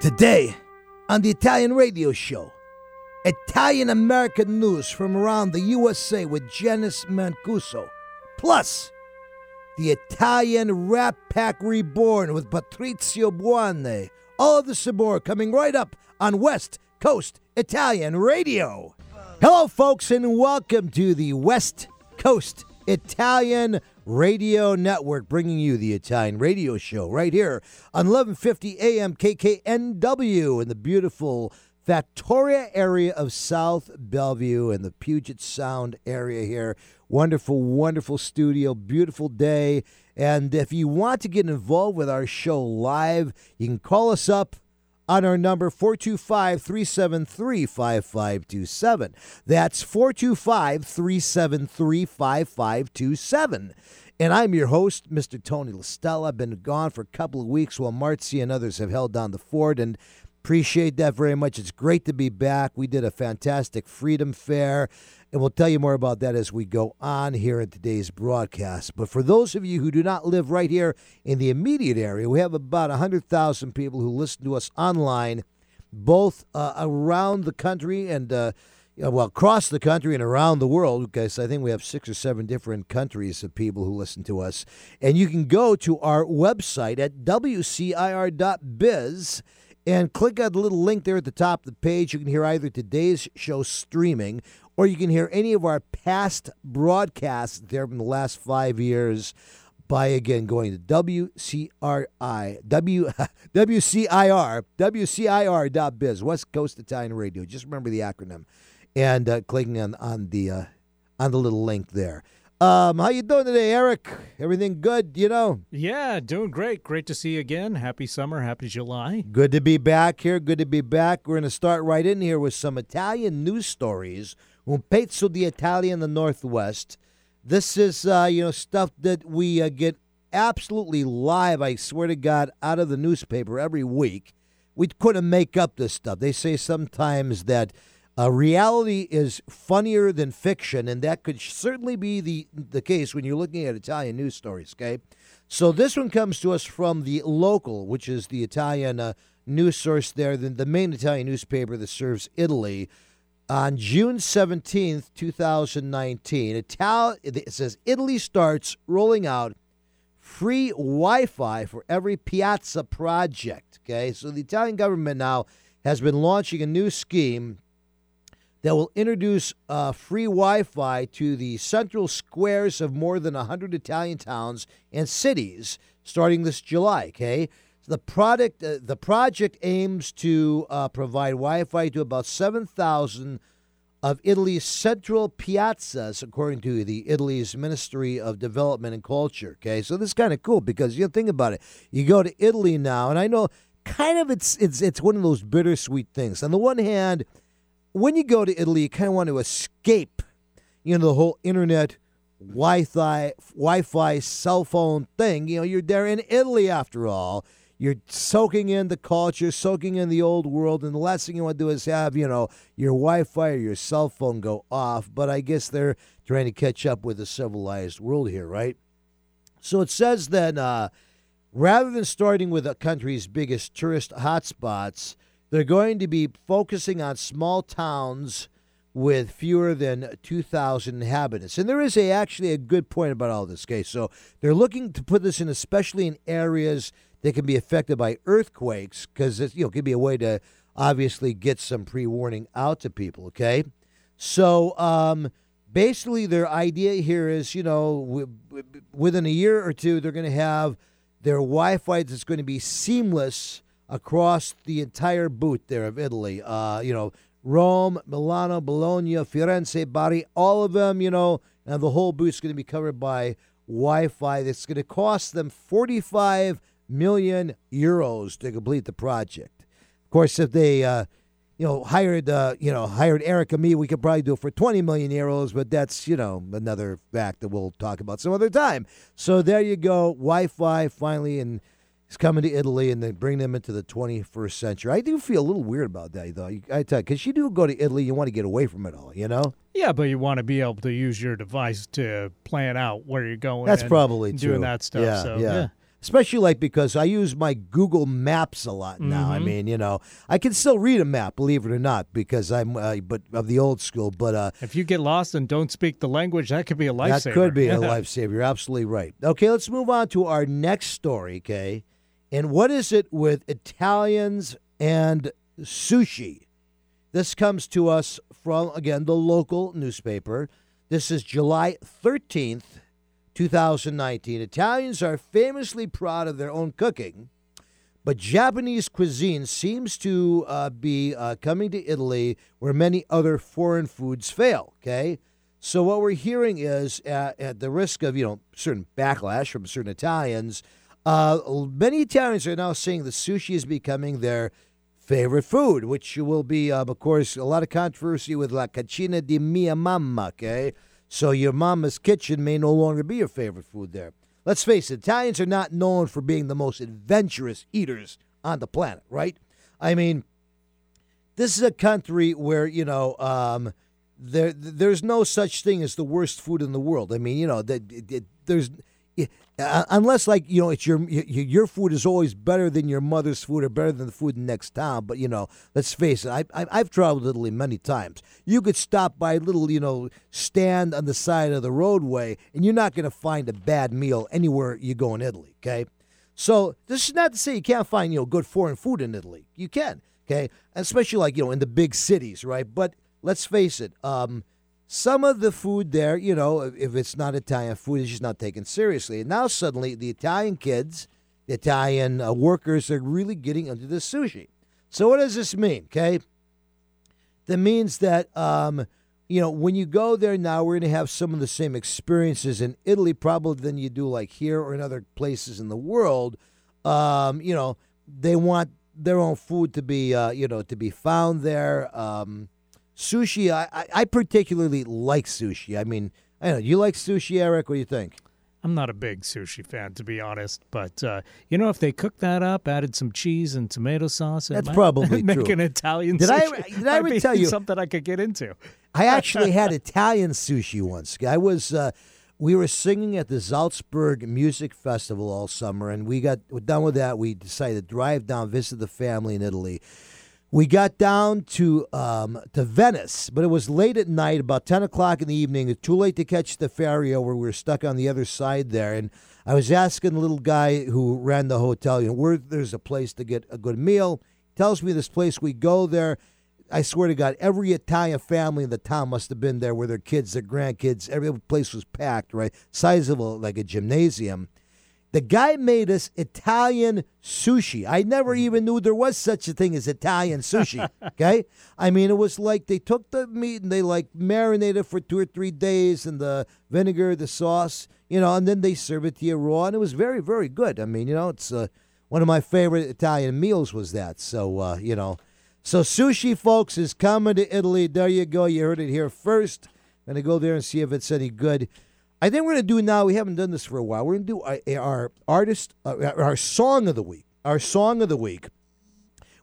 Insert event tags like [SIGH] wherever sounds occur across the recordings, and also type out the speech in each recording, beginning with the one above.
Today, on the Italian radio show, Italian American news from around the USA with Janice Mancuso. Plus, the Italian Rat Pack Reborn with Patrizio Buanne. All of this and more coming right up on West Coast Italian Radio. Hello, folks, and welcome to the West Coast Italian Radio Network, bringing you the Italian Radio Show right here on 1150 AM KKNW in the beautiful Factoria area of South Bellevue and the Puget Sound area here. Wonderful, wonderful studio, beautiful day. And if you want to get involved with our show live, you can call us up on our number 425 373 5527. That's 425 373 5527. And I'm your host, Mr. Tony LaStella. I've been gone for a couple of weeks while Marcy and others have held down the fort, and appreciate that very much. It's great to be back. We did a fantastic Freedom Fair, and we'll tell you more about that as we go on here in today's broadcast. But for those of you who do not live right here in the immediate area, we have about 100,000 people who listen to us online, both uh, around the country and uh, well, across the country and around the world, because I think we have six or seven different countries of people who listen to us. And you can go to our website at wcir.biz and click on the little link there at the top of the page. You can hear either today's show streaming or you can hear any of our past broadcasts there from the last five years by again going to WCRI, W, WCIR, [LAUGHS] WCIR.biz, West Coast Italian Radio. Just remember the acronym and uh, clicking on on the uh, on the little link there. Um, how you doing today, Eric? Everything good? You know. Yeah, doing great. Great to see you again. Happy summer. Happy July. Good to be back here. Good to be back. We're going to start right in here with some Italian news stories. Un pezzo di Italia in the Northwest. This is uh, you know stuff that we uh, get absolutely live. I swear to God, out of the newspaper every week. We couldn't make up this stuff. They say sometimes that uh, reality is funnier than fiction, and that could certainly be the the case when you're looking at Italian news stories. Okay, so this one comes to us from the local, which is the Italian uh, news source there, the, the main Italian newspaper that serves Italy. On June 17th, 2019, Ital- it says Italy starts rolling out free Wi Fi for every piazza project. Okay, so the Italian government now has been launching a new scheme that will introduce uh, free Wi Fi to the central squares of more than 100 Italian towns and cities starting this July. Okay. The product, uh, the project aims to uh, provide Wi-Fi to about 7,000 of Italy's central piazzas, according to the Italy's Ministry of Development and Culture. Okay, so this is kind of cool because you think about it. You go to Italy now, and I know kind of it's it's it's one of those bittersweet things. On the one hand, when you go to Italy, you kind of want to escape, you know, the whole internet, Wi-Fi, Wi-Fi, cell phone thing. You know, you're there in Italy after all. You're soaking in the culture, soaking in the old world, and the last thing you want to do is have, you know, your Wi-Fi or your cell phone go off. But I guess they're trying to catch up with the civilized world here, right? So it says that uh, rather than starting with a country's biggest tourist hotspots, they're going to be focusing on small towns with fewer than 2,000 inhabitants. And there is a actually a good point about all this case. So they're looking to put this in, especially in areas that can be affected by earthquakes, because it you know could be a way to obviously get some pre-warning out to people. Okay, so um, basically their idea here is you know w- w- within a year or two they're going to have their Wi-Fi that's going to be seamless across the entire boot there of Italy. Uh, you know, Rome, Milano, Bologna, Firenze, Bari, all of them, you know, and the whole boot's going to be covered by Wi Fi. That's going to cost them 45 million euros to complete the project. Of course, if they, uh, you know, hired, uh, you know, hired Eric and me, we could probably do it for 20 million euros, but that's, you know, another fact that we'll talk about some other time. So there you go. Wi Fi finally, and He's coming to Italy and they bring them into the 21st century. I do feel a little weird about that, though. I tell you, because you do go to Italy, you want to get away from it all, you know? Yeah, but you want to be able to use your device to plan out where you're going. That's and probably doing true. that stuff. Yeah, so, yeah. yeah. Especially like because I use my Google Maps a lot now. I mean, you know, I can still read a map, believe it or not, because I'm uh, but of the old school. But uh, If you get lost and don't speak the language, that could be a lifesaver. that could be a [LAUGHS] lifesaver. You're absolutely right. Okay, let's move on to our next story. Okay, and what is it with Italians and sushi? This comes to us from again the local newspaper. This is July 13th, 2019. Italians are famously proud of their own cooking, but Japanese cuisine seems to uh, be uh, coming to Italy where many other foreign foods fail. Okay, so what we're hearing is, at, the risk of you know certain backlash from certain Italians, uh, many Italians are now saying the sushi is becoming their favorite food, which will be, um, of course, a lot of controversy with La Cucina di Mia Mamma. Okay, so your mama's kitchen may no longer be your favorite food there. Let's face it, Italians are not known for being the most adventurous eaters on the planet, right? I mean, this is a country where you know um, there there's no such thing as the worst food in the world. I mean, you know, that there's unless like you know it's your, your food is always better than your mother's food or better than the food in the next town. But you know, let's face it, I, I I've traveled Italy many times. You could stop by a little you know stand on the side of the roadway, and you're not going to find a bad meal anywhere you go in Italy. Okay. So this is not to say you can't find you know good foreign food in Italy. You can, okay, especially like you know in the big cities, right? But let's face it, um, some of the food there, you know, if it's not Italian food, is just not taken seriously. And now suddenly the Italian kids, the Italian uh, workers, are really getting into the sushi. So what does this mean? Okay, that means that um, you know when you go there now, we're going to have some of the same experiences in Italy, probably than you do like here or in other places in the world. Um, you know, they want their own food to be, uh, you know, to be found there. Um, sushi, I, I, particularly like sushi. I mean, I don't know. You like sushi, Eric? What do you think? I'm not a big sushi fan, to be honest. But uh, you know, if they cooked that up, added some cheese and tomato sauce, That's probably [LAUGHS] make true. an Italian. Did I- did I [LAUGHS] ever tell you- [LAUGHS] something I could get into? I actually had Italian sushi once. I was uh, we were singing at the Salzburg Music Festival all summer, and we got done with that. We decided to drive down, visit the family in Italy. We got down to um, to Venice, but it was late at night, about ten o'clock in the evening. Too late to catch the ferry over. We were stuck on the other side there, and I was asking the little guy who ran the hotel, you know, where there's a place to get a good meal. He tells me this place. We go there. I swear to God, every Italian family in the town must have been there with their kids, their grandkids. Every place was packed, right? A, like a gymnasium. The guy made us Italian sushi. I never even knew there was such a thing as Italian sushi. [LAUGHS] Okay, I mean it was like they took the meat and they like marinated it for two or three days in the vinegar, the sauce, you know, and then they serve it to you raw, and it was very, very good. I mean, you know, it's uh, one of my favorite Italian meals was that. So uh, you know, so sushi, folks, is coming to Italy. There you go. You heard it here first. Gonna go there and see if it's any good. I think we're going to do now. We haven't done this for a while. We're going to do our, our artist, uh, our song of the week. Our song of the week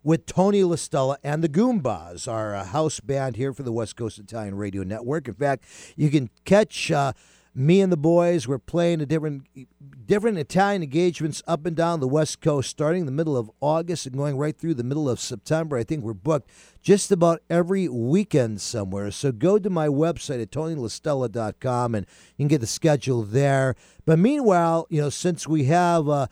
with Tony LaStella and the Goombas, our uh, house band here for the West Coast Italian Radio Network. In fact, you can catch uh, me and the boys. We're playing different different Italian engagements up and down the West Coast, starting the middle of August and going right through the middle of September. I think we're booked just about every weekend somewhere. So go to my website at tonylastella.com and you can get the schedule there. But meanwhile, you know, since we have uh,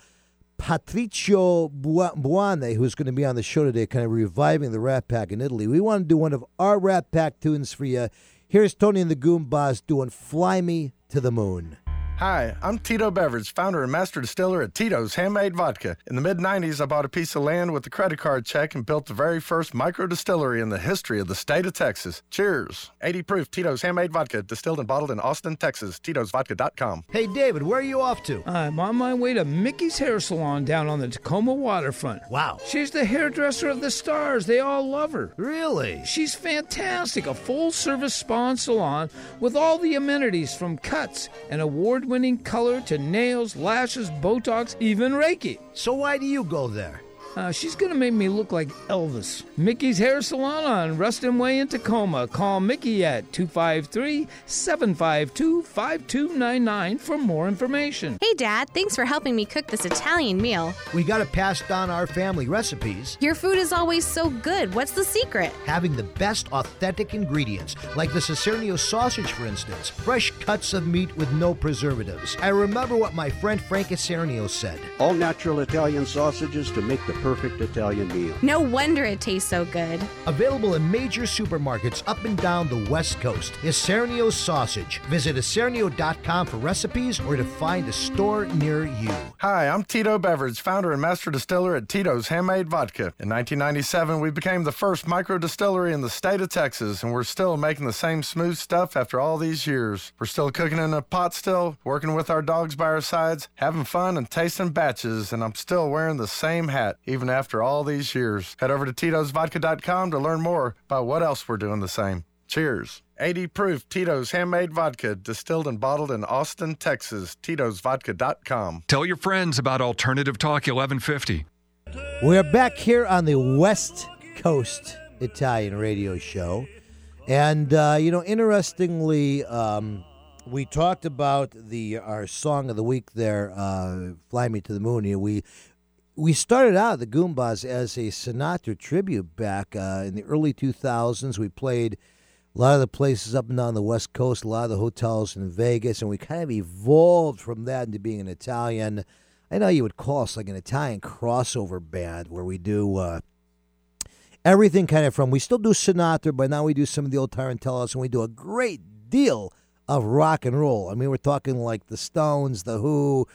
Patrizio Bu- Buanne, who's going to be on the show today, kind of reviving the Rat Pack in Italy, we want to do one of our Rat Pack tunes for you. Here's Tony and the Goombas doing Fly Me to the Moon. Hi, I'm Tito Beveridge, founder and master distiller at Tito's Handmade Vodka. In the mid 90s, I bought a piece of land with a credit card check and built the very first micro distillery in the history of the state of Texas. Cheers! 80 proof Tito's Handmade Vodka, distilled and bottled in Austin, Texas. Tito'sVodka.com. Hey, David, where are you off to? I'm on my way to Mickey's Hair Salon down on the Tacoma waterfront. Wow. She's the hairdresser of the stars. They all love her. Really? She's fantastic. A full service spa and salon with all the amenities from cuts and award winning color to nails, lashes, Botox, even Reiki. So why do you go there? Uh, she's going to make me look like Elvis. Mickey's Hair Salon on Ruston Way in Tacoma. Call Mickey at 253 752 5299 for more information. Hey, Dad, thanks for helping me cook this Italian meal. We got to pass down our family recipes. Your food is always so good. What's the secret? Having the best authentic ingredients, like the Isernio sausage, for instance. Fresh cuts of meat with no preservatives. I remember what my friend Frank Isernio said. All natural Italian sausages to make the perfect Italian meal. No wonder it tastes so good. Available in major supermarkets up and down the West Coast. Isernio Sausage. Visit isernio.com for recipes or to find a store near you. Hi, I'm Tito Beveridge, founder and master distiller at Tito's Handmade Vodka. In 1997, we became the first micro distillery in the state of Texas, and we're still making the same smooth stuff after all these years. We're still cooking in a pot still, working with our dogs by our sides, having fun and tasting batches, and I'm still wearing the same hat even after all these years. Head over to Tito'sVodka.com to learn more about what else we're doing the same. Cheers. 80 proof Tito's handmade vodka, distilled and bottled in Austin, Texas. Tito'sVodka.com. Tell your friends about Alternative Talk 1150. We're back here on the West Coast Italian radio show. And, uh, you know, interestingly, um, we talked about the our song of the week there, uh, "Fly Me to the Moon." You know, we we started out the Goombas as a Sinatra tribute back uh, in the early 2000s. We played a lot of the places up and down the West Coast, a lot of the hotels in Vegas, and we kind of evolved from that into being an Italian. I know you would call us like an Italian crossover band where we do. Uh, everything kind of from we still do Sinatra, but now we do some of the old Tarantellas, and we do a great deal of rock and roll. I mean, we're talking like the Stones, the Who,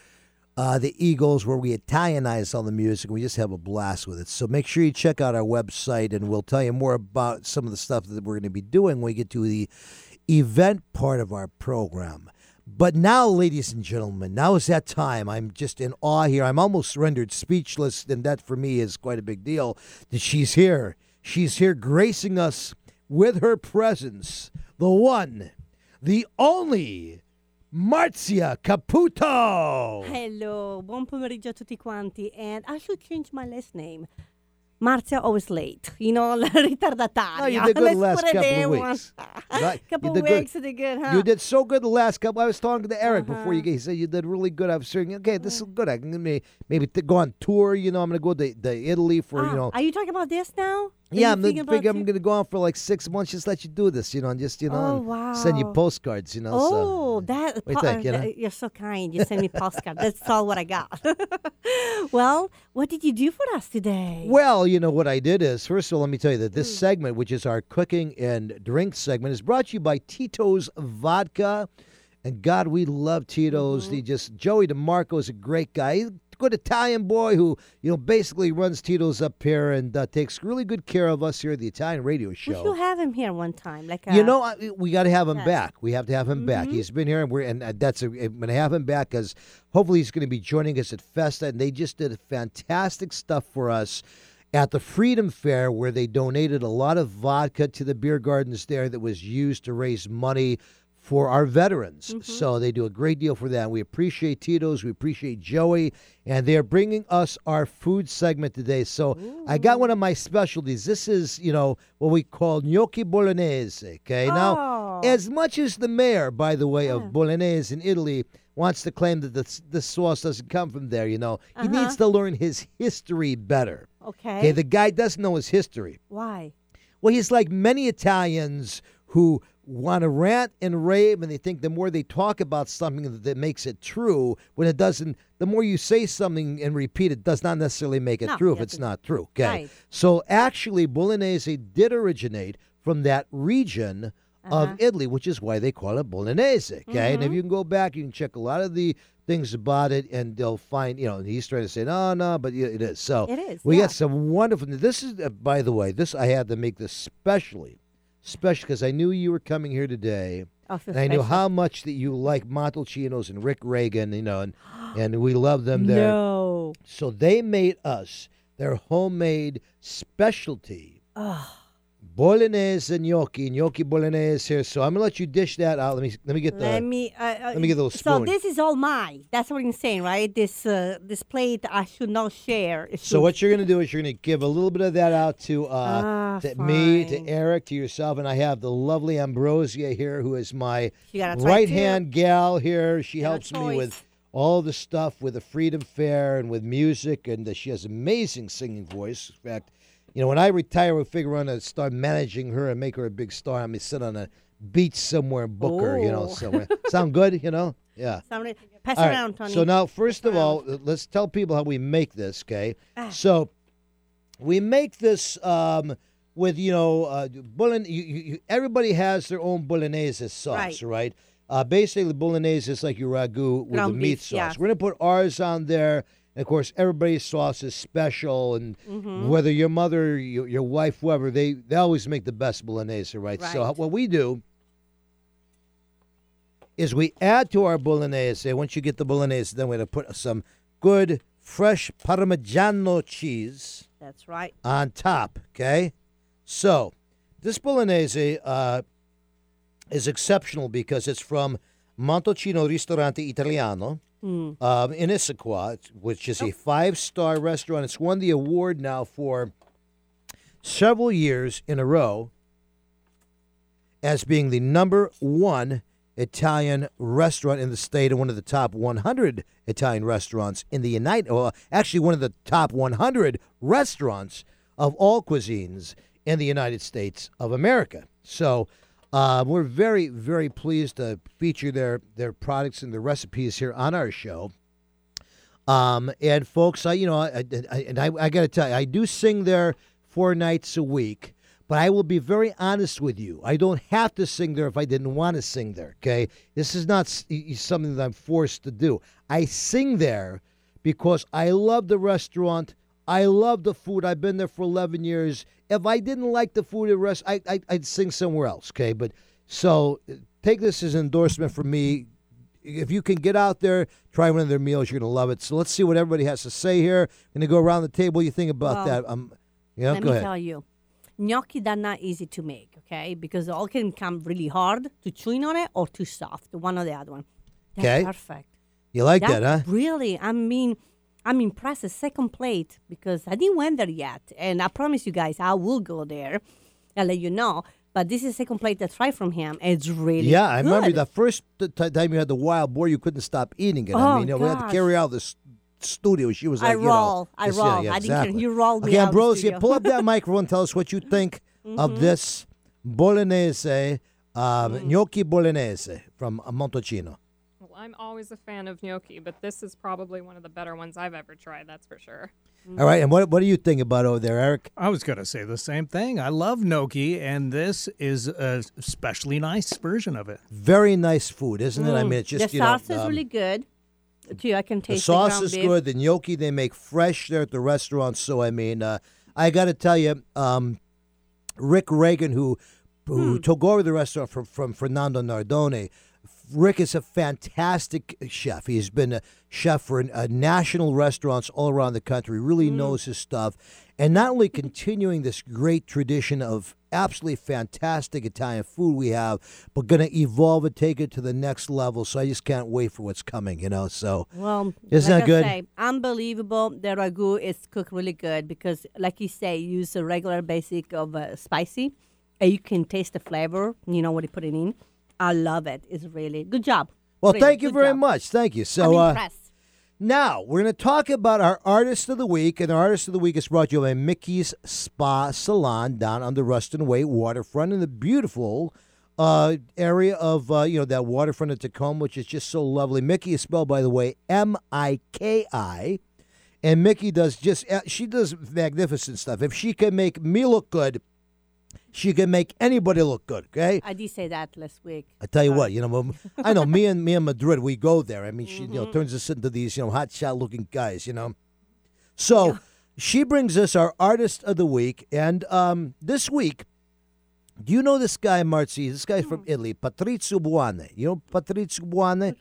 uh, the Eagles, where we Italianize all the music. We just have a blast with it. So make sure you check out our website, and we'll tell you more about some of the stuff that we're going to be doing when we get to the event part of our program. But now, ladies and gentlemen, now is that time. I'm just in awe here. I'm almost rendered speechless, and that for me is quite a big deal that she's here. She's here gracing us with her presence. The one, the only, Marzia Caputo. Hello, buon pomeriggio a tutti quanti. And I should change my last name. Marzia always late. You know, [LAUGHS] ritardataria. No, you did good the last Let's put it couple of weeks. Right, [LAUGHS] you couple did weeks, you did good, huh? You did so good the last couple. I was talking to Eric before you Uh-huh. he said you did really good. I was saying, okay, this is good. I can maybe maybe go on tour. You know, I'm going to go to, to Italy for you Ah, know. Are you talking about this now? Are Yeah, I'm thinking thinking about I'm going to go on for like six months. Just let you do this, you know, and just you know, Oh, and send you postcards. You know. Oh, so. that What do you po- think, you uh, know? you're so kind. You send me postcards. That's all what I got. [LAUGHS] well, what did you do for us today? Well, you know what I did is first of all, let me tell you that this segment, which is our cooking and drink segment, is brought to you by Tito's Vodka. And God, we love Tito's. Mm-hmm. He just Joey DeMarco is a great guy. He's a good Italian boy who you know basically runs Tito's up here and uh, takes really good care of us here at the Italian Radio show. we should have him here one time. Like You uh, know, I- we got to have him Yes. back. We have to have him back. Mhm. He's been here, and we're and uh, that's a, I'm going to have him back because hopefully he's going to be joining us at Festa, and they just did fantastic stuff for us at the Freedom Fair, where they donated a lot of vodka to the beer gardens there that was used to raise money for our veterans. Mm-hmm. So they do a great deal for that. We appreciate Tito's. We appreciate Joey. And they're bringing us our food segment today. So I got one of my specialties. This is, you know, what we call gnocchi bolognese. Okay. Now, Oh. as much as the mayor, by the way, of Bolognese in Italy wants to claim that this, this sauce doesn't come from there, you know, he uh-huh. needs to learn his history better. Okay. Okay. The guy doesn't know his history. Why? Well, he's like many Italians who want to rant and rave, and they think the more they talk about something that, makes it true, when it doesn't, the more you say something and repeat it, does not necessarily make it No, true if it's it- not true. Okay. right. So actually, Bolognese did originate from that region of Uh-huh. Italy, which is why they call it Bolognese. Okay. And if Mhm. you can go back, you can check a lot of the things about it, and they'll find, you know, and he's trying to say, no, no, but it is. So It is, we yeah. got some wonderful. This is, uh, by the way, this I had to make this specially, special because I knew you were coming here today, Oh, and I knew how much that you like Montalcinos and Rick Reagan, you know, and and we love them there. No. So they made us their homemade specialty Oh, bolognese and gnocchi, gnocchi bolognese here. So I'm gonna let you dish that out. Let me let me get the. Let me. Uh, uh, me get little So this is all mine. That's what I'm saying, right? This uh, this plate I should not share. It so what you're gonna do is you're gonna give a little bit of that out to uh, Ah, to me, to. Eric, to yourself, and I have the lovely Ambrosia here, who is my She got a try right hand gal here. She Got helps me with all the stuff with the Freedom Fair and with music, and uh, she has amazing singing voice. In fact, you know, when I retire, we'll figure out to start managing her and make her a big star. I'm gonna sit on a beach somewhere and book her, you know, somewhere. Sound good, you know? Yeah. Pass All right, around, Tony. So now, first of around. all, let's tell people how we make this, okay? Ah. So we make this um, with, you know, uh, you, you, everybody has their own bolognese sauce, Right. right? Uh, basically, bolognese is like your ragu with Ground the meat beef, sauce. yeah. We're going to put ours on there. Of course, everybody's sauce is special, and Mm-hmm. whether your mother, your, your wife, whoever, they, they always make the best bolognese, right? right? So what we do is we add to our bolognese. Once you get the bolognese, then we're going to put some good fresh Parmigiano cheese That's right. on top. Okay, so this bolognese uh, is exceptional because it's from Montalcino Ristorante Italiano Mm. um, in Issaquah, which is a five-star restaurant. It's won the award now for several years in a row as being the number one Italian restaurant in the state and one of the top 100 Italian restaurants in the United. Well, actually, one of the top 100 restaurants of all cuisines in the United States of America. So. Uh, we're very, very pleased to feature their their products and their recipes here on our show. Um, and folks, I you know, I, I, and I, I got to tell you, I do sing there four nights a week. But I will be very honest with you. I don't have to sing there if I didn't want to sing there. Okay, this is not something that I'm forced to do. I sing there because I love the restaurant. I love the food. I've been there for 11 years. If I didn't like the food at rest, I, I I'd sing somewhere else. Okay, but so take this as an endorsement from me if you can get out there, try one of their meals, you're gonna love it. So let's see what everybody has to say here. I'm gonna go around the table. What you think about Well, that? Um, yeah, Let me ahead. tell you, gnocchi are not easy to make, okay? Because all can come really hard to chewing on it or too soft, one or the other one. That's Okay. perfect. You like that, huh? Really, I mean, I'm impressed. The second plate because I didn't went there yet, and I promise you guys I will go there. I'll let you know. But this is second plate that's right from him. It's really Yeah, I remember the first t- time you had the wild boar, you couldn't stop eating it. I Oh, mean, you know, we had to carry out of the studio. She was I like, you know, roll. I yes, yeah, roll. yeah, I didn't care. exactly. You rolled me Okay, of Ambrosia, pull up that [LAUGHS] microphone. Tell us what you think of Mm-hmm. this bolognese, um, Mm. gnocchi bolognese from uh, Montalcino. Well, I'm always a fan of gnocchi, but this is probably one of the better ones I've ever tried, that's for sure. All right, and what what do you think about over there, Eric? I was going to say the same thing. I love gnocchi, and this is a especially nice version of it. Very nice food, isn't it? I mean, it's just Mm. the you know, sauce is um, really good. Too, I can taste The sauce ground is beef. good. The gnocchi they make fresh there at the restaurant. So I mean, uh, I got to tell you, um, Rick Reagan, who who Hmm. took over the restaurant from from Fernando Nardone. Rick is a fantastic chef. He's been a chef for uh, national restaurants all around the country. Really Hmm. knows his stuff, and not only continuing this great tradition of absolutely fantastic Italian food we have, but going to evolve it, take it to the next level. So I just can't wait for what's coming. You know, so Well, Isn't like that good? Say, unbelievable. The ragu is cooked really good because, like you say, you use a regular basic of uh, spicy, and you can taste the flavor. You know what you put it in. I love it. It's really good job. Well, Really, thank you very job. much. Thank you. So uh, now we're going to talk about our artist of the week, and our artist of the week is brought to you by Mickey's Spa Salon down on the Ruston Way waterfront in the beautiful uh, area of uh, you know that waterfront of Tacoma, which is just so lovely. Mickey is spelled, by the way, M I K I. And Mickey does just, uh, she does magnificent stuff. If she can make me look good, she can make anybody look good, okay? I did say that last week. I tell you what, you know, [LAUGHS] I know me and me and Madrid, we go there. I mean, she you know Mm-hmm. turns us into these you know hot shot looking guys, you know. So she brings us our artist of the week, and um, this week, do you know this guy, Marzi? This guy's from Italy, Patrizio Buanne. You know Patrizio Buanne?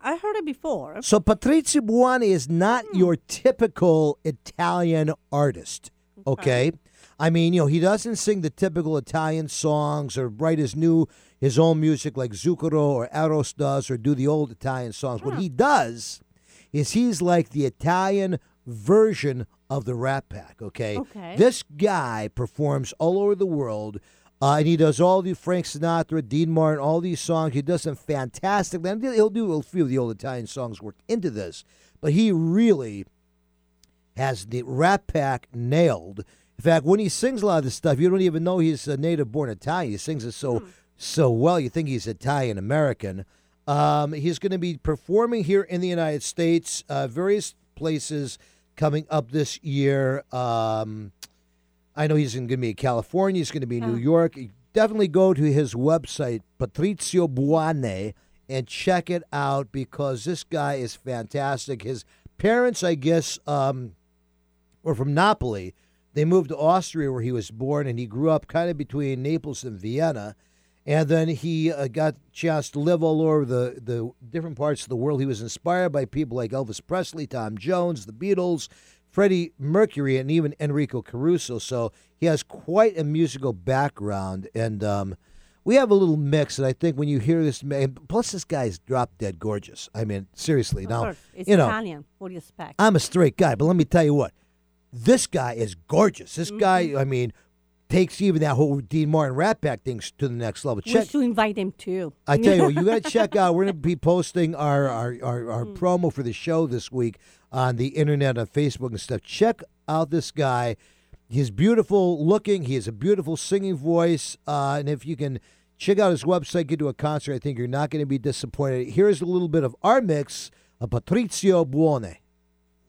I heard it before. So Patrizio Buanne is not Hmm. your typical Italian artist. Okay. I mean, you know, he doesn't sing the typical Italian songs or write his new his own music like Zucchero or Eros does or do the old Italian songs. What he does is he's like the Italian version of the Rat Pack. Okay, Okay. this guy performs all over the world. Uh, and he does all the Frank Sinatra, Dean Martin, all these songs. He does them fantastic. And he'll do a few of the old Italian songs worked into this, but he really has the Rat Pack nailed. In fact, when he sings a lot of this stuff, you don't even know he's a native-born Italian. He sings it so so well, you think he's Italian American. Um, he's going to be performing here in the United States, uh, various places coming up this year. Um, I know he's going to be in California. He's going to be in New York. Definitely go to his website, Patrizio Buanne, and check it out because this guy is fantastic. His parents, I guess, um, were from Napoli. They moved to Austria where he was born, and he grew up kind of between Naples and Vienna. And then he uh, got a chance to live all over the, the different parts of the world. He was inspired by people like Elvis Presley, Tom Jones, the Beatles, Freddie Mercury, and even Enrico Caruso. So he has quite a musical background. And um, we have a little mix. And I think when you hear this, man, plus this guy's drop dead gorgeous. I mean, seriously. Of now, course, it's you know, Italian. What do you expect? I'm a straight guy, but let me tell you what, this guy is gorgeous. This guy, I mean, takes even that whole Dean Martin Rat Pack thing to the next level. Check. should invite him too. I tell you, what, you got to [LAUGHS] check out. We're going to be posting our our, our, our promo for the show this week on the internet, on Facebook and stuff. Check out this guy. He's beautiful looking. He has a beautiful singing voice. Uh, and if you can check out his website, get to a concert, I think you're not going to be disappointed. Here's a little bit of our mix of Patrizio Buanne.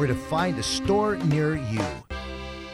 or to find a store near you.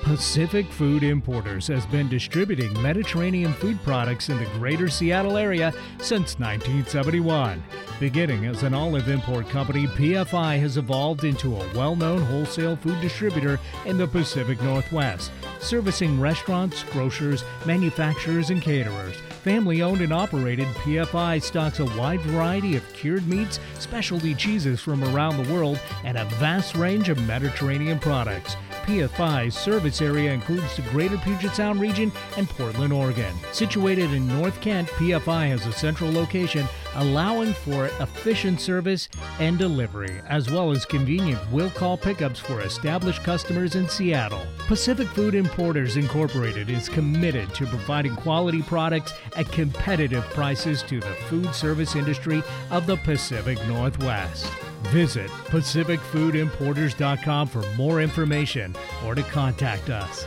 Pacific Food Importers has been distributing Mediterranean food products in the greater Seattle area since 1971. Beginning as an olive import company, PFI has evolved into a well known wholesale food distributor in the Pacific Northwest, servicing restaurants, grocers, manufacturers, and caterers. Family owned and operated, PFI stocks a wide variety of cured meats, specialty cheeses from around the world, and a vast range of Mediterranean products. PFI's service area includes the greater Puget Sound region and Portland, Oregon. Situated in North Kent, PFI has a central location allowing for efficient service and delivery, as well as convenient will call pickups for established customers in Seattle. Pacific Food Importers Incorporated is committed to providing quality products at competitive prices to the food service industry of the Pacific Northwest. Visit PacificFoodImporters.com for more information or to contact us.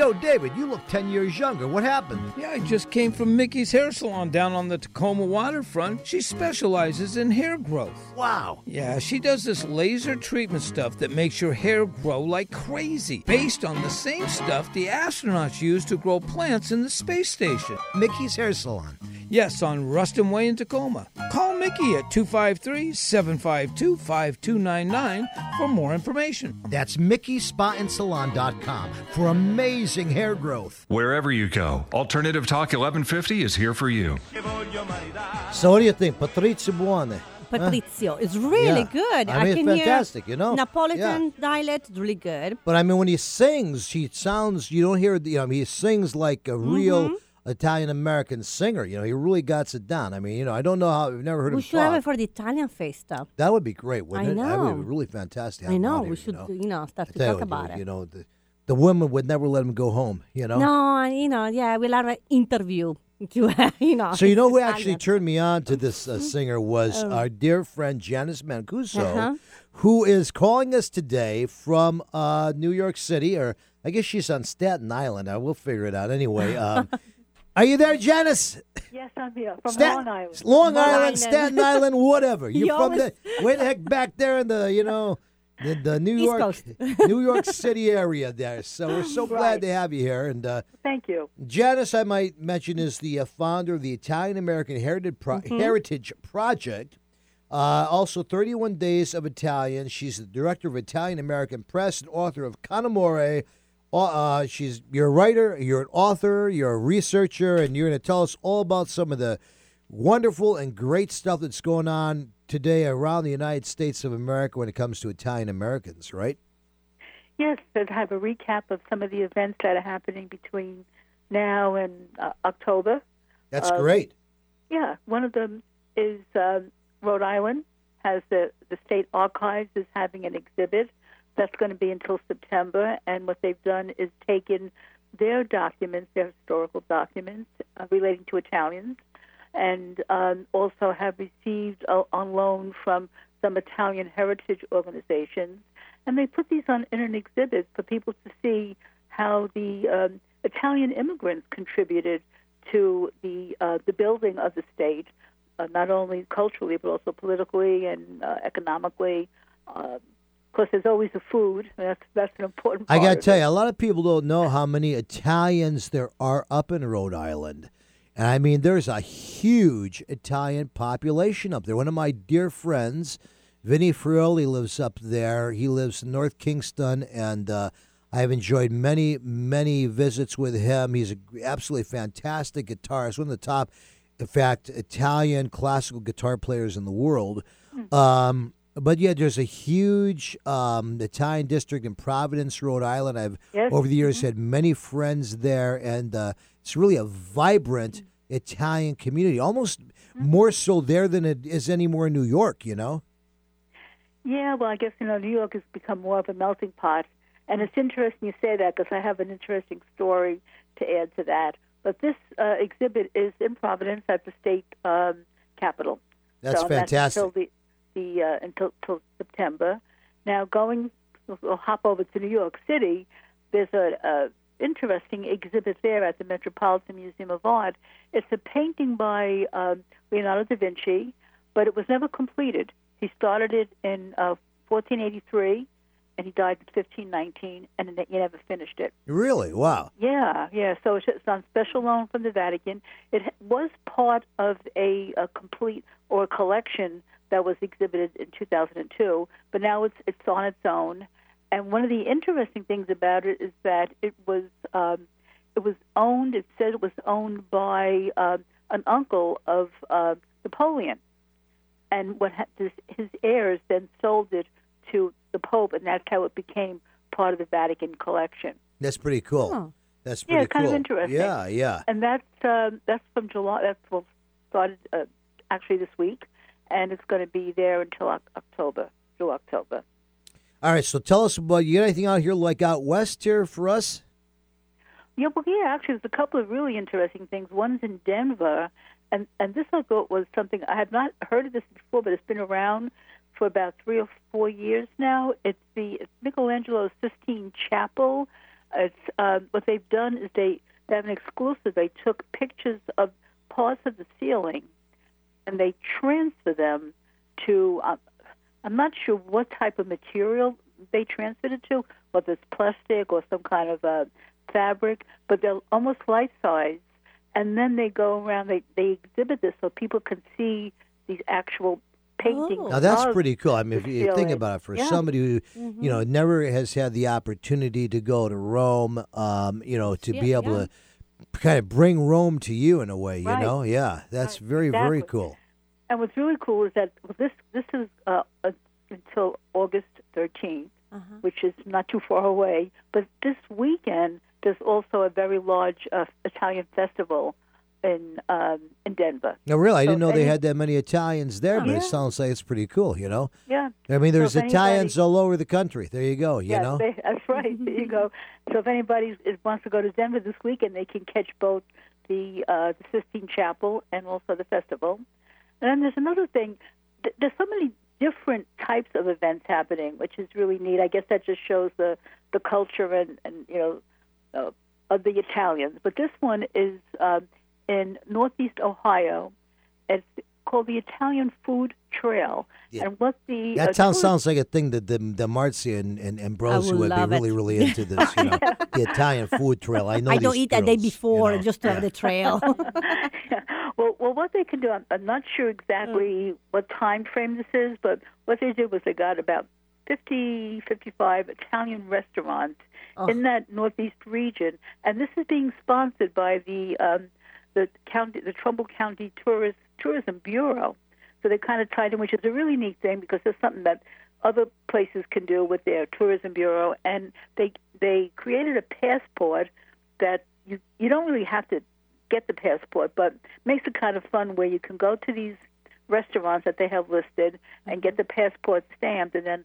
Yo, David, you look 10 years younger. What happened? Yeah, I just came from Mickey's Hair Salon down on the Tacoma waterfront. She specializes in hair growth. Wow. Yeah, she does this laser treatment stuff that makes your hair grow like crazy, based on the same stuff the astronauts use to grow plants in the space station. Mickey's Hair Salon. Yes, on Ruston Way in Tacoma. Call Mickey at 253 752 5299 for more information. That's MickeySpaAndSalon.com for amazing hair growth. Wherever you go, Alternative Talk 1150 is here for you. So, what do you think, Patrizio Buanne? Patrizio is really Yeah. good. I mean, can it's fantastic, hear you know? Napolitan dialect really good. But I mean, when he sings, he sounds. You don't hear. You know, he sings like a real Mm-hmm. Italian American singer. You know, he really got it down. I mean, you know, I don't know how. I've never heard We him should have it talk. for the Italian face stuff. That would be great, wouldn't I it? That would know. be really fantastic. to I him know. out We here, should, You know, you know, start I to tell you talk about you, it. You know, the the women would never let him go home. You know. No, you know, yeah, we'll have an interview. [LAUGHS] To, you know. So you know who [LAUGHS] Italian. actually turned me on to this uh, singer was Oh. our dear friend Janice Mancuso, Uh-huh. who is calling us today from uh, New York City, or I guess she's on Staten Island. I will figure it out anyway. [LAUGHS] Um, are you there, Janice? Yes, I'm here from Stat- Long Island. Long Long Island, Island. Staten Island, whatever. You're You from always- the way the heck back there in the you know the, the New East York Coast. [LAUGHS] New York City area there. So we're so glad to have you here. And uh, Thank you. Janice, I might mention, is the uh, founder of the Italian American Heritage, Pro- Mm-hmm. Heritage Project. Uh, also, 31 Days of Italian. She's the director of Italian American Press and author of Con Amore. Uh, Uh, she's you're a writer, you're an author, you're a researcher, and you're going to tell us all about some of the wonderful and great stuff that's going on today around the United States of America when it comes to Italian Americans, right? Yes, to have a recap of some of the events that are happening between now and uh, October. That's Uh, great. Yeah, one of them is um, Rhode Island has the the state archives is having an exhibit that's going to be until September, and what they've done is taken their documents, their historical documents uh, relating to Italians, and um, also have received uh, on loan from some Italian heritage organizations, and they put these on in an exhibit for people to see how the um, Italian immigrants contributed to the uh, the building of the state, uh, not only culturally but also politically and uh, economically. Uh, of course, there's always the food. That's that's an important. I got to tell you, a lot of people don't know how many Italians there are up in Rhode Island. And I mean, there's a huge Italian population up there. One of my dear friends, Vinny Frioli, lives up there. He lives in North Kingstown, and uh, I've enjoyed many, many visits with him. He's an absolutely fantastic guitarist, one of the top, in fact, Italian classical guitar players in the world. Um, but yeah, there's a huge um, Italian district in Providence, Rhode Island. I've Yes. over the years had many friends there, and uh, it's really a vibrant Italian community, almost more so there than it is anymore in New York. You know. Yeah, well, I guess you know New York has become more of a melting pot, and it's interesting you say that because I have an interesting story to add to that. But this uh, exhibit is in Providence at the state um, capitol. That's so fantastic. until the the uh, until, until September. Now going, we'll hop over to New York City. There's a, a interesting exhibit there at the Metropolitan Museum of Art. It's a painting by um, Leonardo da Vinci, but it was never completed. He started it in uh, 1483, and he died in 1519, and he never finished it. Really? Wow. Yeah, yeah. So it's, on special loan from the Vatican. It was part of a, a complete or a collection that was exhibited in 2002, but now it's it's on its own. And one of the interesting things about it is that it was um, it was owned. It said it was owned by um an uncle of uh, Napoleon, and what ha- this, his heirs then sold it to the Pope, and that's how it became part of the Vatican collection. That's pretty cool. Oh. That's Yeah, pretty kind of cool. interesting. Yeah, yeah. And that's um, that's from July. That's well, started uh, actually this week, and it's going to be there until Oc- October, through October. All right. So tell us about you got anything out here like out west here for us? Yeah, well, yeah. Actually, there's a couple of really interesting things. One's in Denver, and and this I thought was something I had not heard of this before, but it's been around for about three or four years now. It's the it's Michelangelo's Sistine Chapel. It's uh, what they've done is they, they have an exclusive. They took pictures of parts of the ceiling, and they transfer them to. Uh, I'm not sure what type of material they transferred it to, whether it's plastic or some kind of uh, fabric, but they're almost life size. And then they go around, they, they exhibit this so people can see these actual paintings. Now that's pretty cool. I mean, if you think about it, for Yeah. somebody who Mm-hmm. you know never has had the opportunity to go to Rome, um, you know, to be able yeah. to kind of bring Rome to you in a way, you Right. know, yeah, that's Right, very very cool. And what's really cool is that well, this this is uh, uh, until August 13th, Uh-huh. which is not too far away. But this weekend, there's also a very large uh, Italian festival in um, in Denver. No, really, I So didn't know they had that many Italians there, but Yeah. it sounds like it's pretty cool. You know. Yeah. I mean, there's if Italians anybody- all over the country. There you go. You yes, know. they, that's right. There you go. So if anybody wants to go to Denver this weekend, they can catch both the uh, the Sistine Chapel and also the festival. And then there's another thing. There's so many different types of events happening, which is really neat. I guess that just shows the the culture and and you know uh, of the Italians. But this one is um, in Northeast Ohio. It's called the Italian Food Trail. And what the That uh, sounds tourist- sounds like a thing that the the Marzia and, and Ambrosi would would be really it. really into [LAUGHS] this. You know, the Italian food trail. I know. I don't these eat that day girls, you before know. just to have the trail. [LAUGHS] [LAUGHS] Well, well, what they can do, I'm, I'm not sure exactly what time frame this is, but what they did was they got about 50, 55 Italian restaurants in that northeast region, and this is being sponsored by the um, the county, the Trumbull County Tourist Tourism Bureau. So they kind of tied in, which is a really neat thing because it's something that other places can do with their tourism bureau, and they they created a passport that you you don't really have to get the passport, but makes it kind of fun where you can go to these restaurants that they have listed and get the passport stamped, and then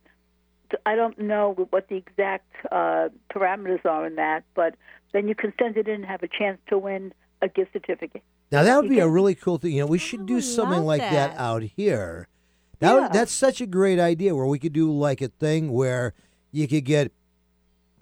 I don't know what the exact uh, parameters are in that, but then you can send it in and have a chance to win a gift certificate. Now that would be a really cool thing. You know, we should do something like that. that. out here. That would, Yeah. that's such a great idea where we could do like a thing where you could get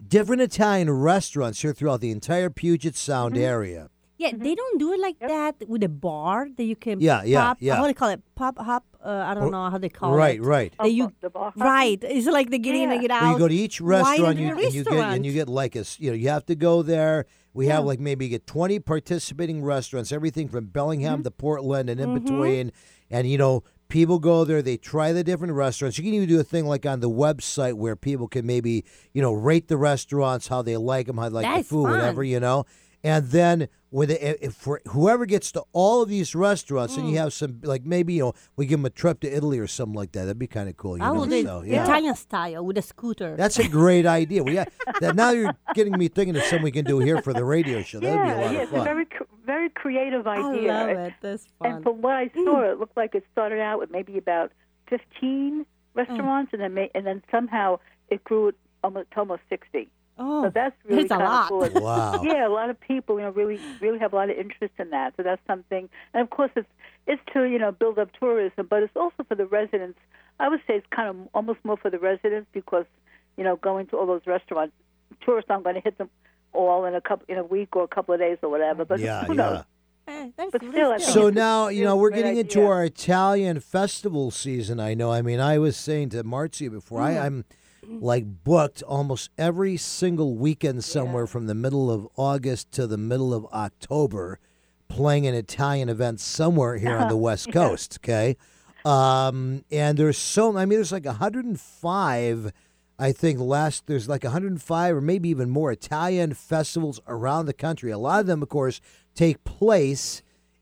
different Italian restaurants here throughout the entire Puget Sound Mm-hmm. area. Yeah, they don't do it like that with a bar that you can Yeah, yeah, pop, yeah. How do they call it? Pop hop? Uh, I don't know how they call right, it. right. That you, the bar right. It's like they get in and get out. Where you go to each restaurant, you, the and you get and you get like a you know you have to go there. We have like maybe get twenty participating restaurants, everything from Bellingham Mm-hmm. to Portland and in between. And you know people go there, they try the different restaurants. You can even do a thing like on the website where people can maybe you know rate the restaurants, how they like them, how they like That's the food, whatever you know. And then with it, eh, if for whoever gets to all of these restaurants, Mm. and you hmm. have some like maybe you know we give them a trip to Italy or something like that. That'd be kind of cool. You I know? will do so, yeah. Italian style with a scooter. That's a great idea. We got, that now you're getting me thinking of something we can do here for the radio show. That would be a yeah, lot yeah, of it's a fun. very very creative idea. I idea. love it. That's fun. And from what I saw, mm. it looked like it started out with maybe about 15 mm. restaurants, and then ma- and then somehow it grew it almost to almost 60. Oh, so that's really that's a kind lot. of cool. [LAUGHS] Wow. Yeah, a lot of people, you know, really really have a lot of interest in that. So that's something. And of course, it's it's to you know build up tourism, but it's also for the residents. I would say it's kind of almost more for the residents because you know going to all those restaurants, tourists aren't going to hit them all in a couple in a week or a couple of days or whatever. But Yeah, who knows? yeah. Eh, But still, I good. think So now, you know, we're getting into idea. our Italian festival season. I know. I mean, I was saying to Marzia before, I, I'm like booked almost every single weekend somewhere from the middle of August to the middle of October, playing an Italian event somewhere here on the [LAUGHS] West Coast. Okay. Um, and there's so, I mean, there's like 105. I think last there's like 105 or maybe even more Italian festivals around the country. A lot of them, of course, take place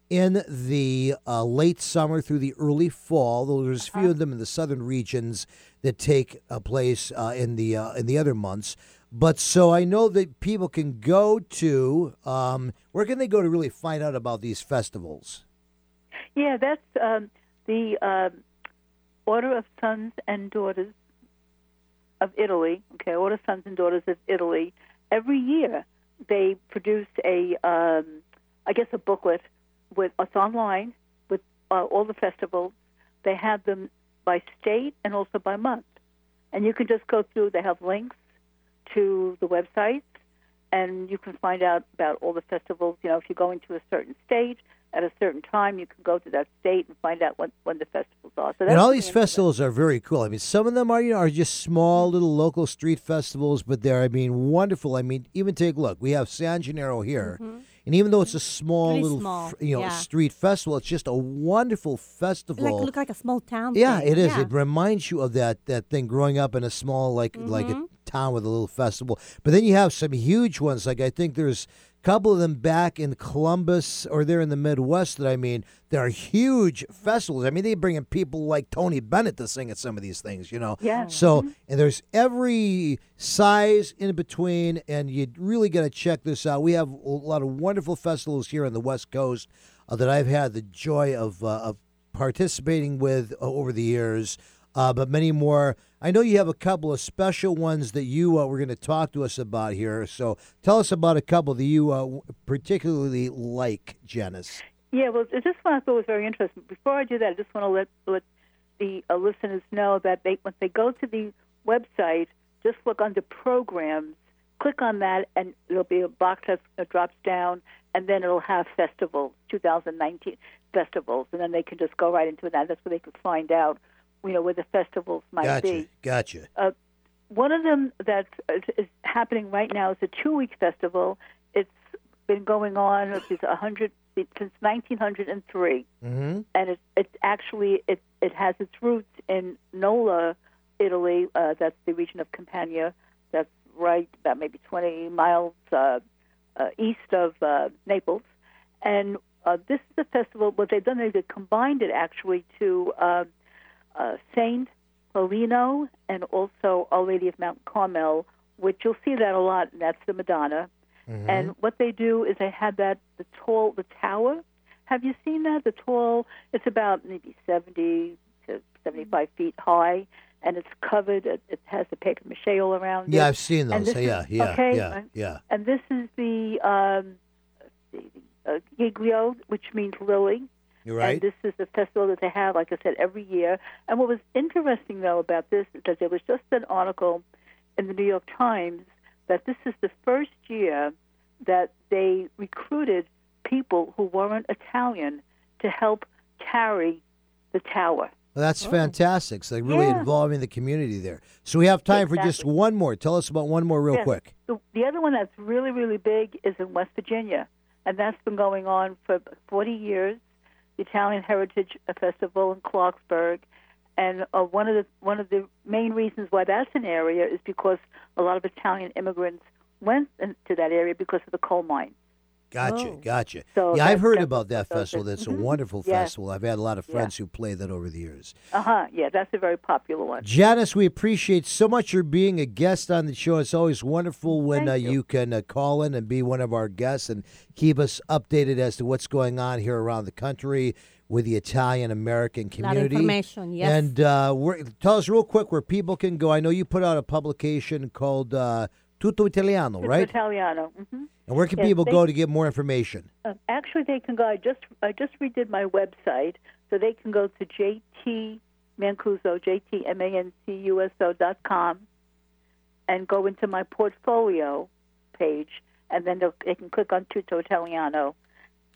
in the uh, late summer through the early fall. Though there's a few of them in the southern regions that take uh, place uh, in the uh, in the other months. But so I know that people can go to um, where can they go to really find out about these festivals? Yeah, that's um, the um, Order of Sons and Daughters of Italy. Okay, Order of Sons and Daughters of Italy. Every year they produce a, um, I guess, a booklet with us online with uh, all the festivals. They have them by state and also by month, and you can just go through. They have links to the websites, and you can find out about all the festivals. You know, if you're going to a certain state at a certain time, you can go to that state and find out when, when the festivals are. So And all these festivals are very cool. I mean, some of them are you know are just small little local street festivals, but they're I mean wonderful. I mean, even take a look. We have San Gennaro here, mm-hmm. And even though it's a small little small, f- you know yeah. street festival, it's just a wonderful festival. like look like a small town. yeah, thing. it is. Yeah. It reminds you of that that thing growing up in a small like like Mm-hmm. a town with a little festival. But then you have some huge ones. Like I think there's couple of them back in Columbus or they're in the Midwest that I mean, there are huge festivals. I mean, they bring in people like Tony Bennett to sing at some of these things, you know. Yeah. So, and there's every size in between, and you really got to check this out. We have a lot of wonderful festivals here on the West Coast uh, that I've had the joy of, uh, of participating with uh, over the years, uh, but many more. I know you have a couple of special ones that you uh, were going to talk to us about here. So tell us about a couple that you uh, particularly like, Janice. Yeah, well, this one I thought was very interesting. Before I do that, I just want to let let the uh, listeners know that they when they go to the website, just look under programs, click on that, and there'll be a box that uh, drops down, and then it'll have festivals, 2019 festivals, and then they can just go right into that. That's where they could find out, you know, where the festivals might Gotcha. be. Gotcha. Uh, one of them that is, happening right now is a two-week festival. It's been going on it's a hundred since 1903, Mm-hmm. and it it actually it it has its roots in Nola, Italy. Uh, that's the region of Campania. That's right about maybe 20 miles uh, uh, east of uh, Naples, and uh, this is a festival. What they've done is they combined it actually to uh, Saint Paulino and also Our Lady of Mount Carmel, which you'll see that a lot. And that's the Madonna. And what they do is they have that the tall the tower. Have you seen that? The tall. It's about maybe seventy to seventy-five feet high, and it's covered. It, it has the paper mache all around it. Yeah, I've seen those. this Yeah, yeah, okay, yeah, uh, yeah. And this is the um, uh, Giglio, which means lily. You're right. And this is the festival that they have, like I said, every year. And what was interesting, though, about this is that there was just an article in the New York Times that this is the first year that they recruited people who weren't Italian to help carry the tower. Well, that's oh. fantastic. So, really Oh. Yeah. involving the community there. So, we have time for just one more. Tell us about one more, real Yes. quick. The, the other one that's really, really big is in West Virginia, and that's been going on for 40 years. Italian Heritage Festival in Clarksburg, and uh, one of the one of the main reasons why that's an area is because a lot of Italian immigrants went into that area because of the coal mine. Gotcha, Oh. gotcha. So yeah, I've heard about that what festival. That's a Mhm. wonderful Yeah. festival. I've had a lot of Yeah. friends who play that over the years. Uh huh. Yeah, that's a very popular one. Janice, we appreciate so much your being a guest on the show. It's always wonderful when uh, you. you can uh, call in and be one of our guests and keep us updated as to what's going on here around the country with the Italian American Lot of community. information, yes. And uh, tell us real quick where people can go. I know you put out a publication called uh, Tutto Italiano, Tutto right? Italiano. hmm And where can Yes, people they- go to get more information? Uh, actually, they can go. I just I just redid my website, so they can go to JT Mancuso, JTMancuso dot com, and go into my portfolio page, and then they can click on Tutto Italiano,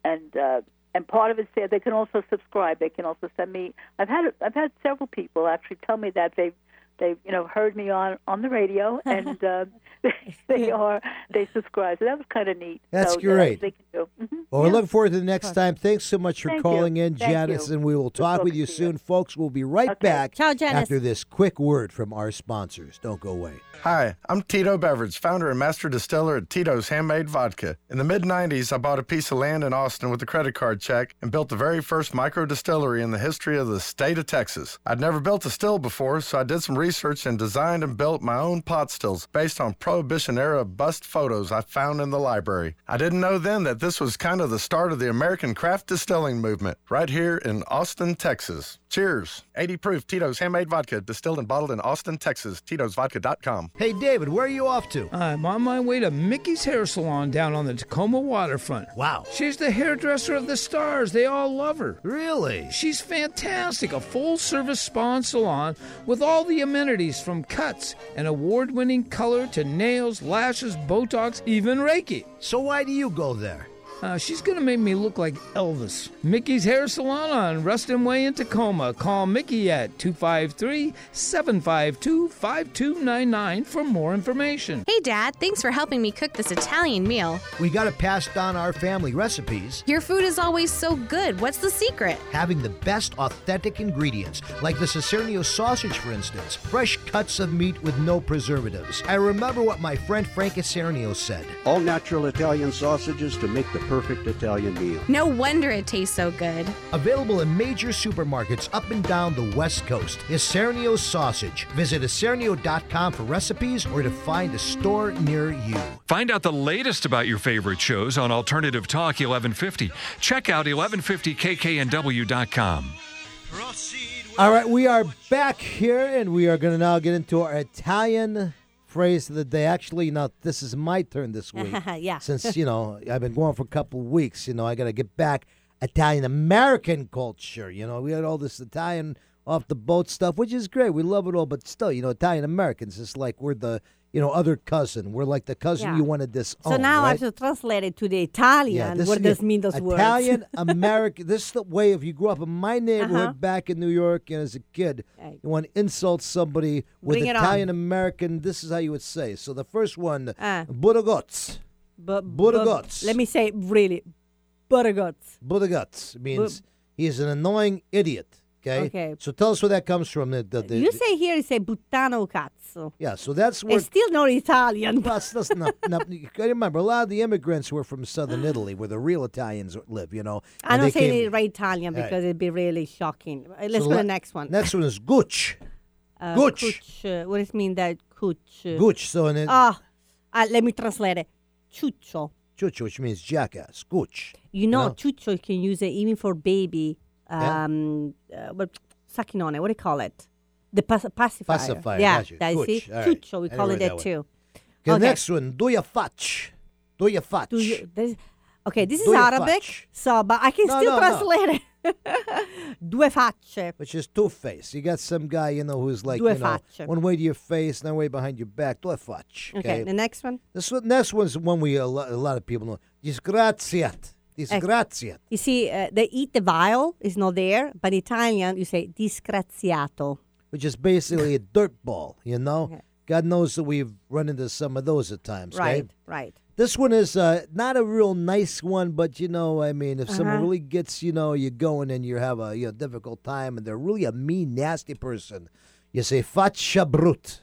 and uh, and part of it's there. They can also subscribe. They can also send me. I've had I've had several people actually tell me that they've they've you know heard me on on the radio [LAUGHS] and uh, [LAUGHS] they are they subscribe. So that was kind of neat. That's so, great. they can do. Mhm. Well, we're looking forward to the next time. Thanks so much for Thank you. calling in, Thank Janice, you. and we will talk with you to you. soon, folks. We'll be right Okay. back Ciao, Janice. after this quick word from our sponsors. Don't go away. Hi, I'm Tito Beveridge, founder and master distiller at Tito's Handmade Vodka. In the mid 90s, I bought a piece of land in Austin with a credit card check and built the very first micro distillery in the history of the state of Texas. I'd never built a still before, so I did some research and designed and built my own pot stills based on Prohibition era bust photos I found in the library. I didn't know then that this was kind of the start of the American craft distilling movement right here in Austin, Texas. Cheers. 80 proof Tito's Handmade Vodka, distilled and bottled in Austin, Texas. Tito'sVodka.com. Hey, David, where are you off to? Uh, I'm on my way to Mickey's Hair Salon down on the Tacoma waterfront. Wow. She's the hairdresser of the stars. They all love her. Really? She's fantastic. A full service spa and salon with all the amenities from cuts and award winning color to nails, lashes, Botox, even Reiki. So why do you go there? Uh, she's going to make me look like Elvis. Mickey's Hair Salon on Ruston Way in Tacoma. Call Mickey at 253 752 5299 for more information. Hey, Dad, thanks for helping me cook this Italian meal. We got to pass down our family recipes. Your food is always so good. What's the secret? Having the best authentic ingredients, like the Isernio sausage, for instance. Fresh cuts of meat with no preservatives. I remember what my friend Frank Isernio said. All natural Italian sausages to make the perfect Italian meal. No wonder it tastes so good. Available in major supermarkets up and down the West Coast. Isernio Sausage. Visit isernio.com for recipes or to find a store near you. Find out the latest about your favorite shows on Alternative Talk 1150. Check out 1150kknw.com. All right, we are back here, and we are going to now get into our Italian phrase of the day. Actually, now this is my turn this [LAUGHS] week. yeah. Since you know I've been going for a couple of weeks, you know I got to get back Italian American culture. You know we had all this Italian off the boat stuff, which is great. We love it all, but still, you know, Italian Americans, it's like we're the you know other cousin. We're like the cousin Yeah. you wanted this. So now I have to translate it to the Italian. Yeah, this what does mean those words? Italian [LAUGHS] American. This is the way if you grew up in my neighborhood Uh-huh. back in New York and as a kid, Right. you want to insult somebody with Bring. Italian American. This is how you would say. So the first one. But, Budagots. Let me say it really. Budagots. Budagots means he's an annoying idiot. Okay. Okay. So tell us where that comes from. The, the, the- You say here, you say buttano cazzo. yeah. So that's where. It's still not Italian. That's, that's not, not, you gotta remember, a lot of the immigrants were from southern Italy, where the real Italians live. You know. I don't say came- right Italian All right. because it'd be really shocking. Uh, Let's So go to the next one. Next one is Gucci. Uh, uh, What does it mean that Gucci? Gucci. So in it, Ah, uh, let me translate it. Chucho. Chucho, which means jackass. Gucci. You know, know? chucho you can use it even for baby. Yeah. Um, uh, what sacchinone? What do you call it? The pac- pacifier. Pacifier, Yeah, got you. that, see, right. chucho. We call it that that too. Okay, Okay. next one. Do you fetch? Do you fetch? Do you, this, okay, this is Do you Arabic, so but I can No, still no, no. translate it. [LAUGHS] Due facce. Which is two face. You got some guy, you know, who's like, Due you know, facce. one way to your face, another way behind your back. Do fetch. Okay, the next one. This one, next one's one we a lot, a lot of people know. Disgraziat. Disgraziat. You see, uh, they eat the vile is not there, but in Italian you say disgraziato. Which is basically a dirt ball, you know? God knows that we've run into some of those at times. okay? Right, right. This one is uh, not a real nice one, but you know, I mean, if someone Uh-huh. really gets, you know, you going and you have a you know, difficult time and they're really a mean, nasty person, you say faccia brut.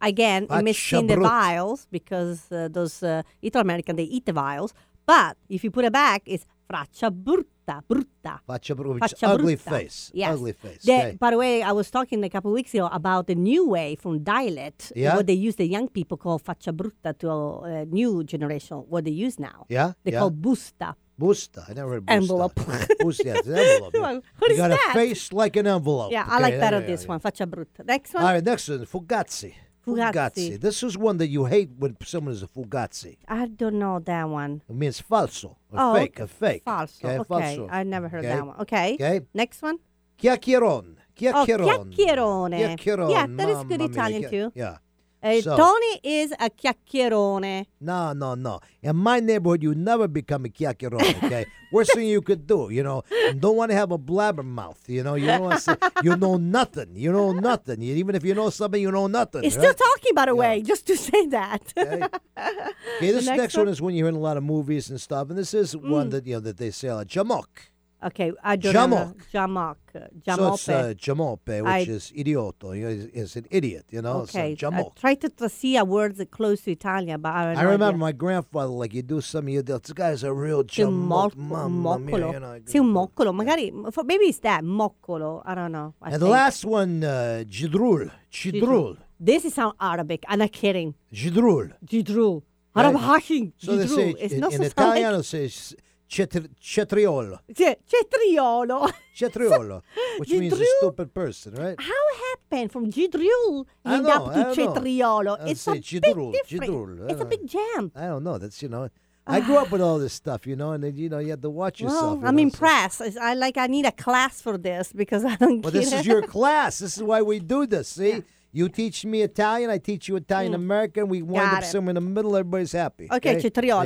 Again, Faccia the vials because uh, those uh, Italo American they eat the vials, but if you put it back, it's faccia brutta, brutta. Faccia brut, which Faccia ugly brutta. face. Yes. Ugly face. The- okay. By the way, I was talking a couple of weeks ago about the new way from dialect, Yeah? what they use the young people call faccia brutta to a new generation, what they use now. Yeah? They yeah. call busta. Busta. I never heard busta. Envelope. [LAUGHS] Busta, an envelope. yeah. [LAUGHS] What you got that? a face like an envelope. Yeah, I like better yeah, this one, faccia brutta. Next one. All right, next one, Fugazzi. Fugazzi. This is one that you hate when someone is a Fugazzi. I don't know that one. It means falso, a oh, fake, okay. a fake. Falso. Okay, Okay, falso. I never heard Okay? that one. Okay. Okay. Next one. Chiacchieron. Oh, chiacchierone. Chiacchierone. Yeah, that is good mia, Italian chia- too. Yeah. Uh, So- Tony is a chiacchierone. No, no, no. In my neighborhood, you never become a chiacchierone, [LAUGHS] okay? Worst thing you could do, you know, you don't want to have a blabbermouth, you know? You don't want to say, [LAUGHS] you know nothing. You know nothing. You- Even if you know something, you know nothing. He's right? still talking, by the way, just to say that. [LAUGHS] Okay, this The next, next one? one? is when you're in a lot of movies and stuff, and this is one Mm. that, you know, that they say, uh, jamok. Okay, I don't Jamok. know. Jamok. So Jamope. it's uh, jamope, which I- is idioto. You know, is, is an idiot, you know? okay, So I jamok. try to, to see a word that close to Italian, but I don't I remember my grandfather, like, you do something, you do, this guy's a real jamok. mo- mamma un mia, moccolo. you know, Sì, un moccolo. Magari, for, maybe it's that, moccolo. I don't know. I and the last one, uh, jidrul. Jidrul. This is sound Arabic. I'm not kidding. Jidrul. Jidrul. Right? Arab hashing. So they say, It's in, not in so like- Italiano, says cetri- cetriolo. Cetriolo. Cetriolo, [LAUGHS] which means a stupid person, right? How happened from Jidrul I end know, up to cetriolo? It's a jidrul, big difference. It's a big jam. I don't know. That's, you know, I ah. grew up with all this stuff, you know, and then, you know, you had to watch yourself. Well, I'm know, so- impressed. It's- I like. I need a class for this because I don't Well, this it. is your [LAUGHS] class. This is why we do this. See, You teach me Italian, I teach you Italian American. We wind Mm. Got up it. somewhere in the middle. Everybody's happy. Okay,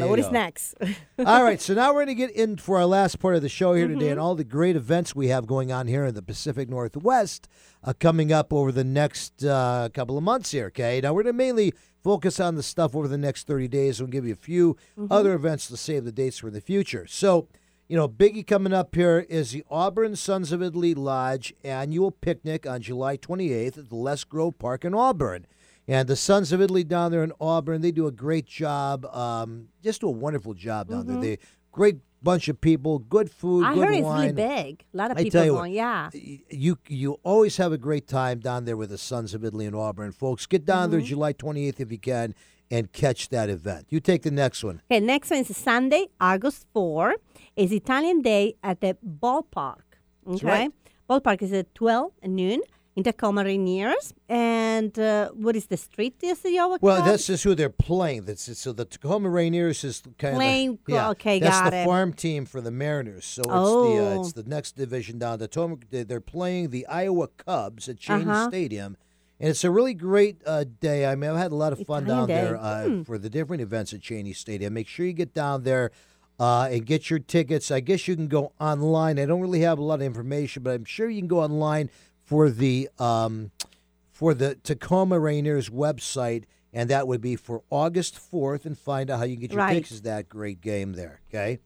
There what is go. next? [LAUGHS] all right, so now we're going to get in for our last part of the show here today Mhm. and all the great events we have going on here in the Pacific Northwest uh, coming up over the next uh, couple of months here, okay? Now, we're going to mainly focus on the stuff over the next 30 days. We'll give you a few Mhm. other events to save the dates for the future. So, you know, biggie coming up here is the Auburn Sons of Italy Lodge annual picnic on July 28th at the Les Gove Park in Auburn. And the Sons of Italy down there in Auburn, they do a great job, um, just do a wonderful job down Mhm. there. They great bunch of people, good food, I good heard it's really big. A lot of I people tell you what, yeah. you you always have a great time down there with the Sons of Italy in Auburn, folks. Get down there Mhm. July 28th if you can and catch that event. You take the next one. Okay, next one is Sunday, August 4. Is Italian Day at the ballpark. Okay, right. ballpark is at 12 noon in Tacoma Rainiers. And uh, what is the street this Iowa Well, Club? that's just who they're playing. That's so the Tacoma Rainiers is kind Playing- of the, yeah, okay, That's got the it. farm team for the Mariners. So it's the uh, Oh. it's the next division down. The Tacoma, they- they're playing the Iowa Cubs at Cheney Uh-huh. Stadium. And it's a really great uh, day. I mean, I've had a lot of fun down day. there uh, Hmm. for the different events at Cheney Stadium. Make sure you get down there uh, and get your tickets. I guess you can go online. I don't really have a lot of information, but I'm sure you can go online for the um, for the Tacoma Rainiers website, and that would be for August 4th, and find out how you can get your Right. tickets to that great game there. Okay.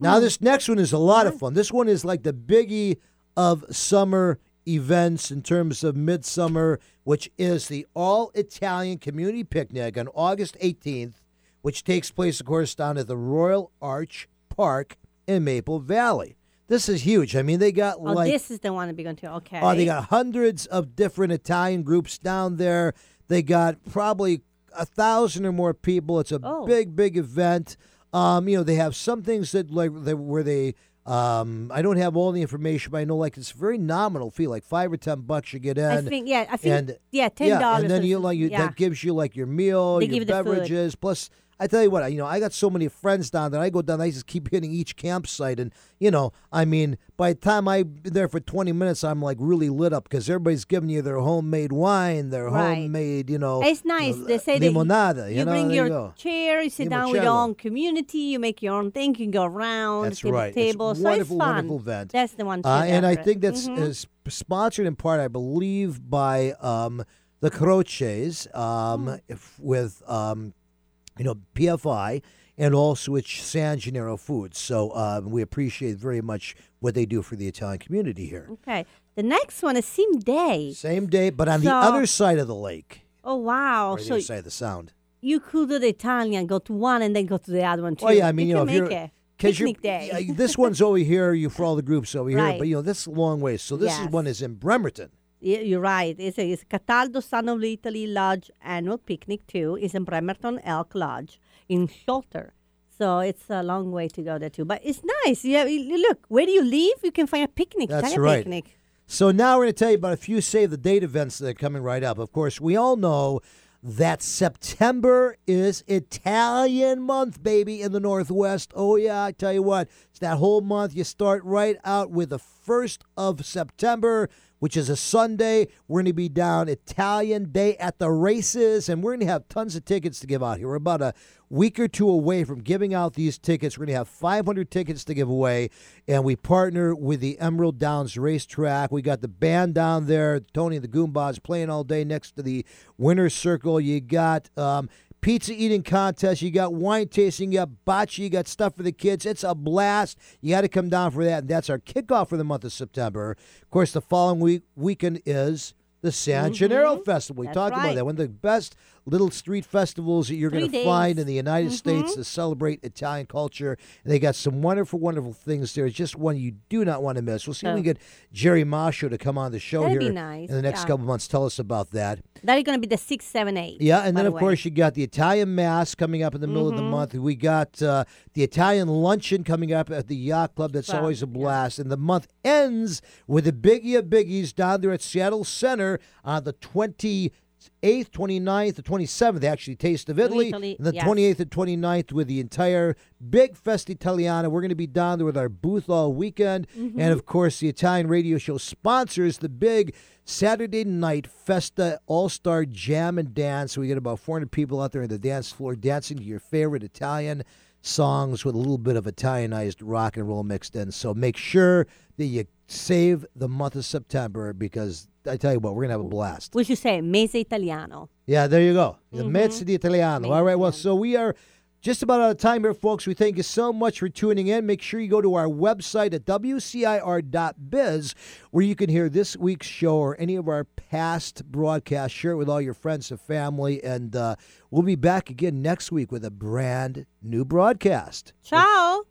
Now, this next one is a lot of fun. This one is like the biggie of summer events in terms of midsummer, which is the All Italian Community Picnic on August 18th, which takes place, of course, down at the Royal Arch Park in Maple Valley. This is huge. I mean, they got oh, like this is the one to be going to. Okay. Oh, they got hundreds of different Italian groups down there. They got probably a thousand or more people. It's a Oh. big, big event. Um, you know, they have some things that like they, where they. Um, I don't have all the information, but I know like it's a very nominal fee, like five or ten bucks you get in. I think, yeah, I think, and yeah, $10 Yeah, and then you like you yeah. that gives you like your meal, They your you the beverages, plus. I tell you what, you know, I got so many friends down there. I go down, I just keep hitting each campsite, and you know, I mean, by the time I'm there for 20 minutes, I'm like really lit up because everybody's giving you their homemade wine, their Right. homemade, you know, It's nice. uh, They say limonada. You, you know, bring your you chair, you sit down with your own community, you make your own thing, you can go around That's the table, right. It's so wonderful, it's fun. wonderful event. That's the one. Uh, and I think that's Mhm. is sponsored in part, I believe, by um, the Croces um, Hmm. if- with um, you know PFI and also it's San Gennaro Foods. So um, we appreciate very much what they do for the Italian community here. Okay. The next one is same day. Same day, but on the other side of the lake, Oh wow! or the So other side of the sound. you could do the Italian, go to one, and then go to the other one too. Oh yeah, I mean you, know can if you're make it. picnic day. this one's over here, you for all the groups over here, but you know this is a long way. So this is one is in Bremerton. Yeah, You're right. It's, a, it's Cataldo Son of Italy Lodge annual picnic too. It's in Bremerton Elk Lodge in Shelter. So it's a long way to go there too. But it's nice. Yeah, look, where do you leave? You can find a picnic. That's right. Picnic. So now we're going to tell you about a few save the date events that are coming right up. Of course, we all know that September is Italian month, baby, in the Northwest. Oh, yeah, I tell you what, it's that whole month. You start right out with the 1st of September, which is a Sunday. We're going to be down Italian Day at the races, and we're going to have tons of tickets to give out here. We're about a week or two away from giving out these tickets. We're going to have 500 tickets to give away, and we partner with the Emerald Downs Racetrack. We got the band down there, Tony and the Goombas playing all day next to the winner's circle. You got um, pizza eating contest. You got wine tasting. You got bocce. You got stuff for the kids. It's a blast. You got to come down for that. And that's our kickoff for the month of September. Of course, the following week weekend is the San mm-hmm. Gennaro Festival. We That's talked about that. One of the best little street festivals that you're going to find in the United States Mhm. to celebrate Italian culture. And they got some wonderful, wonderful things there. It's just one you do not want to miss. We'll see if we Oh. can get Jerry Mascio to come on the show That'd here nice, in the next yeah. couple months. Tell us about that. That is going to be the six, seven, eight. Yeah, and then the of course you got the Italian Mass coming up in the middle of the Mhm. month. We got uh, the Italian luncheon coming up at the Yacht Club. That's Wow, always a blast. And the month ends with the biggie of biggies down there at Seattle Center on the twenty 8th, 29th, the 27th, actually, Taste of Italy. Italy, and the yes. 28th and 29th with the entire Big Festa Italiana. We're going to be down there with our booth all weekend. Mm-hmm. And of course, the Italian radio show sponsors the big Saturday night Festa All Star Jam and Dance. So we get about 400 people out there on the dance floor dancing to your favorite Italian songs with a little bit of Italianized rock and roll mixed in. So make sure that you save the month of September because I tell you what, we're going to have a blast. We should say mese italiano. Yeah, there you go. The Mhm. Mezzo di Italiano. All right, well, so we are just about out of time here, folks. We thank you so much for tuning in. Make sure you go to our website at WCIR.biz where you can hear this week's show or any of our past broadcasts. Share it with all your friends and family. And uh, we'll be back again next week with a brand new broadcast. Ciao.